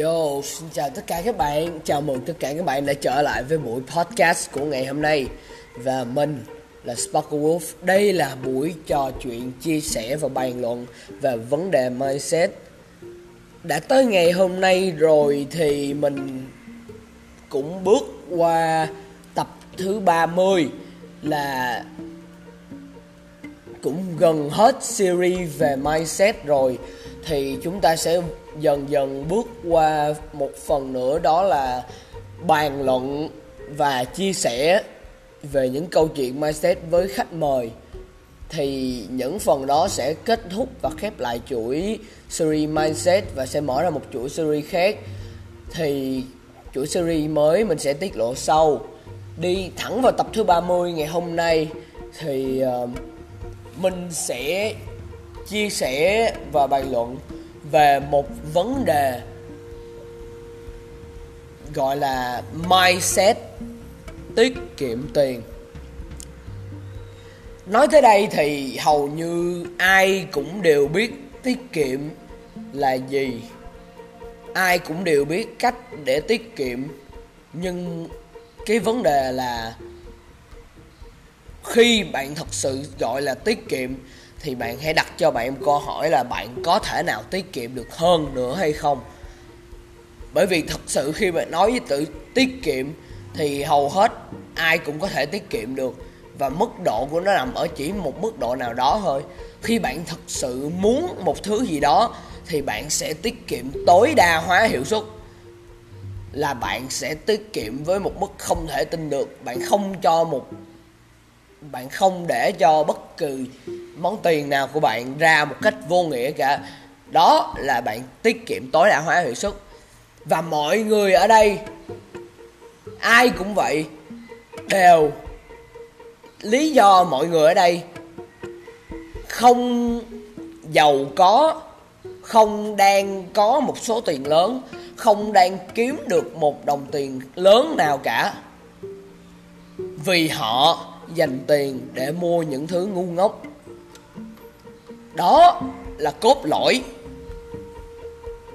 Yo, xin chào tất cả các bạn. Chào mừng tất cả các bạn đã trở lại với buổi podcast của ngày hôm nay. Và mình là Sparkle Wolf. Đây là buổi trò chuyện, chia sẻ và bàn luận về vấn đề mindset. Đã tới ngày hôm nay rồi thì mình cũng bước qua tập thứ 30 Là cũng gần hết series về mindset rồi thì chúng ta sẽ dần dần bước qua một phần nữa đó là bàn luận và chia sẻ về những câu chuyện mindset với khách mời. Thì những phần đó sẽ kết thúc và khép lại chuỗi series mindset và sẽ mở ra một chuỗi series khác. Thì chuỗi series mới mình sẽ tiết lộ sau. Đi thẳng vào tập thứ 30 ngày hôm nay thì uh, mình sẽ chia sẻ và bàn luận về một vấn đề gọi là mindset, tiết kiệm tiền. Nói tới đây thì hầu như ai cũng đều biết tiết kiệm là gì. Ai cũng đều biết cách để tiết kiệm, nhưng cái vấn đề là khi bạn thật sự gọi là tiết kiệm thì bạn hãy đặt cho bạn câu hỏi là bạn có thể nào tiết kiệm được hơn nữa hay không? Bởi vì thật sự khi bạn nói với tự tiết kiệm thì hầu hết ai cũng có thể tiết kiệm được. Và mức độ của nó nằm ở chỉ một mức độ nào đó thôi. Khi bạn thật sự muốn một thứ gì đó, thì bạn sẽ tiết kiệm tối đa hóa hiệu suất. Là bạn sẽ tiết kiệm với một mức không thể tin được. Bạn không cho một, bạn không để cho bất kỳ món tiền nào của bạn ra một cách vô nghĩa cả. Đó là bạn tiết kiệm tối đa hóa hiệu suất. Và mọi người ở đây, ai cũng vậy, đều lý do mọi người ở đây không giàu có, không đang có một số tiền lớn, không đang kiếm được một đồng tiền lớn nào cả. Vì họ dành tiền để mua những thứ ngu ngốc đó là cốt lõi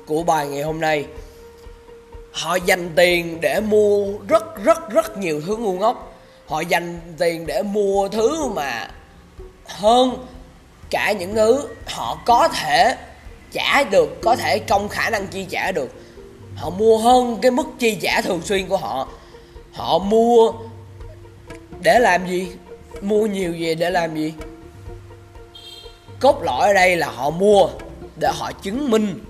của bài ngày hôm nay. Họ dành tiền để mua rất rất rất nhiều thứ ngu ngốc. Họ dành tiền để mua thứ mà hơn cả những thứ họ có thể trả được, có thể trong khả năng chi trả được. Họ mua hơn cái mức chi trả thường xuyên của họ. Họ mua để làm gì? Mua nhiều về để làm gì? Cốt lõi ở đây là họ mua để họ chứng minh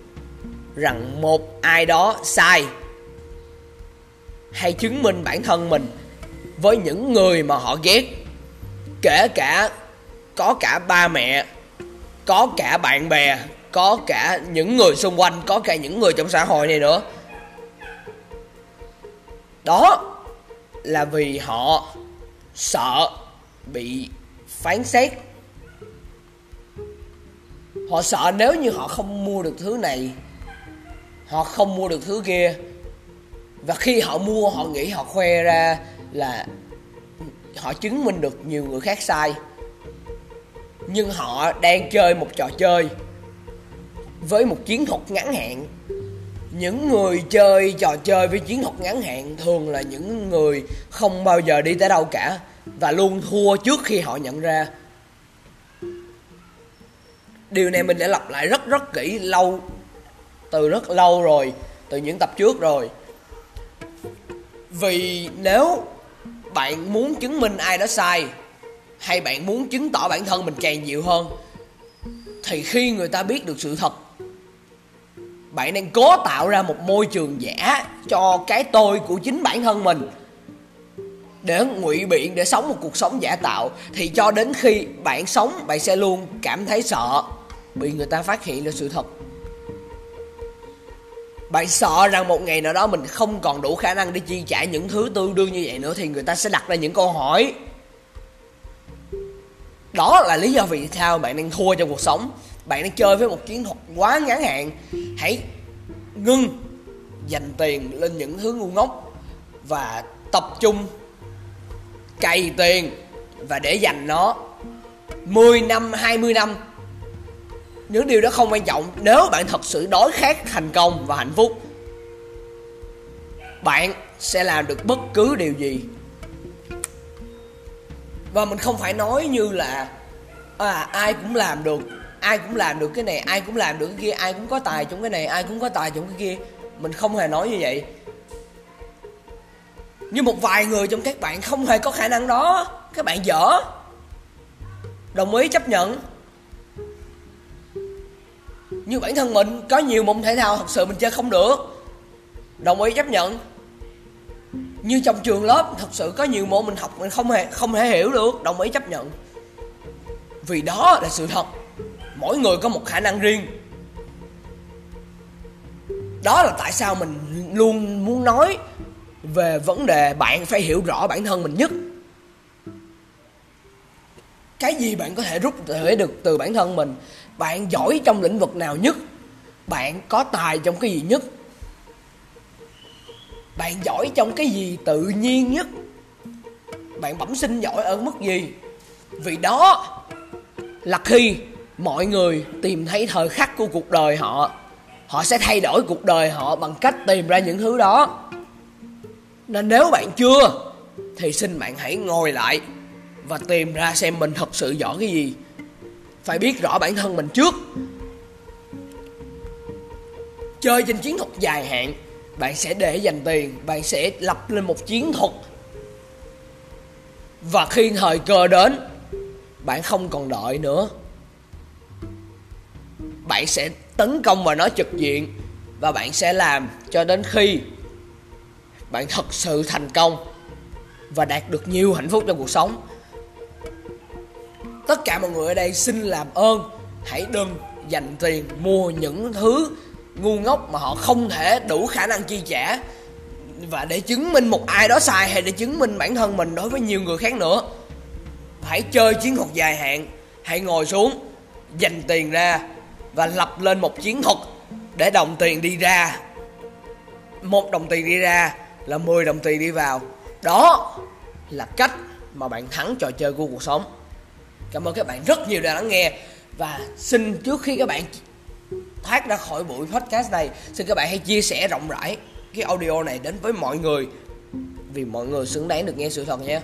rằng một ai đó sai. Hay chứng minh bản thân mình với những người mà họ ghét, kể cả có cả ba mẹ, có cả bạn bè, có cả những người xung quanh, có cả những người trong xã hội này nữa. Đó là vì họ sợ bị phán xét họ sợ nếu như họ không mua được thứ này, họ không mua được thứ kia. Và khi họ mua, họ nghĩ họ khoe ra là họ chứng minh được nhiều người khác sai. Nhưng họ đang chơi một trò chơi với một chiến thuật ngắn hạn. Những người chơi trò chơi với chiến thuật ngắn hạn thường là những người không bao giờ đi tới đâu cả và luôn thua trước khi họ nhận ra điều này mình đã lặp lại rất rất kỹ lâu, từ rất lâu rồi, từ những tập trước rồi. Vì nếu bạn muốn chứng minh ai đó sai, hay bạn muốn chứng tỏ bản thân mình càng nhiều hơn, thì khi người ta biết được sự thật, bạn đang cố tạo ra một môi trường giả cho cái tôi của chính bản thân mình để ngụy biện, để sống một cuộc sống giả tạo. Thì cho đến khi bạn sống, bạn sẽ luôn cảm thấy sợ bị người ta phát hiện ra sự thật. Bạn sợ rằng một ngày nào đó mình không còn đủ khả năng để chi trả những thứ tương đương như vậy nữa thì người ta sẽ đặt ra những câu hỏi. Đó là lý do vì sao bạn đang thua trong cuộc sống. Bạn đang chơi với một chiến thuật quá ngắn hạn. Hãy ngưng dành tiền lên những thứ ngu ngốc và tập trung cày tiền và để dành nó 10 năm 20 năm những điều đó không quan trọng nếu bạn thật sự đối khát thành công và hạnh phúc. Bạn sẽ làm được bất cứ điều gì. Và mình không phải nói như là à, ai cũng làm được ai cũng làm được cái này ai cũng làm được cái kia ai cũng có tài trong cái này ai cũng có tài trong cái kia. Mình không hề nói như vậy. Như một vài người trong các bạn không hề có khả năng đó. Các bạn dở. Đồng ý chấp nhận như bản thân mình, có nhiều môn thể thao thật sự mình chơi không được. Đồng ý chấp nhận. Như trong trường lớp, thật sự có nhiều môn mình học mình không hề, không thể hiểu được. Đồng ý chấp nhận. Vì đó là sự thật. Mỗi người có một khả năng riêng. Đó là tại sao mình luôn muốn nói về vấn đề bạn phải hiểu rõ bản thân mình nhất. Cái gì bạn có thể rút thể được từ bản thân mình? Bạn giỏi trong lĩnh vực nào nhất? Bạn có tài trong cái gì nhất? Bạn giỏi trong cái gì tự nhiên nhất? Bạn bẩm sinh giỏi ở mức gì? Vì đó là khi mọi người tìm thấy thời khắc của cuộc đời họ họ sẽ thay đổi cuộc đời họ bằng cách tìm ra những thứ đó. Nên nếu bạn chưa, thì xin bạn hãy ngồi lại và tìm ra xem mình thật sự giỏi cái gì phải biết rõ bản thân mình trước. Chơi trên chiến thuật dài hạn, bạn sẽ để dành tiền, bạn sẽ lập lên một chiến thuật. Và khi thời cơ đến, bạn không còn đợi nữa. Bạn sẽ tấn công vào nó trực diện và bạn sẽ làm cho đến khi bạn thật sự thành công và đạt được nhiều hạnh phúc trong cuộc sống tất cả mọi người ở đây xin làm ơn. Hãy đừng dành tiền mua những thứ ngu ngốc mà họ không thể đủ khả năng chi trả. Và để chứng minh một ai đó sai hay để chứng minh bản thân mình đối với nhiều người khác nữa, hãy chơi chiến thuật dài hạn. Hãy ngồi xuống, dành tiền ra và lập lên một chiến thuật để đồng tiền đi ra. Một đồng tiền đi ra là 10 đồng tiền đi vào. Đó là cách mà bạn thắng trò chơi của cuộc sống cảm ơn các bạn rất nhiều đã lắng nghe. Và xin trước khi các bạn thoát ra khỏi buổi podcast này, xin các bạn hãy chia sẻ rộng rãi cái audio này đến với mọi người. Vì mọi người xứng đáng được nghe sự thật nha.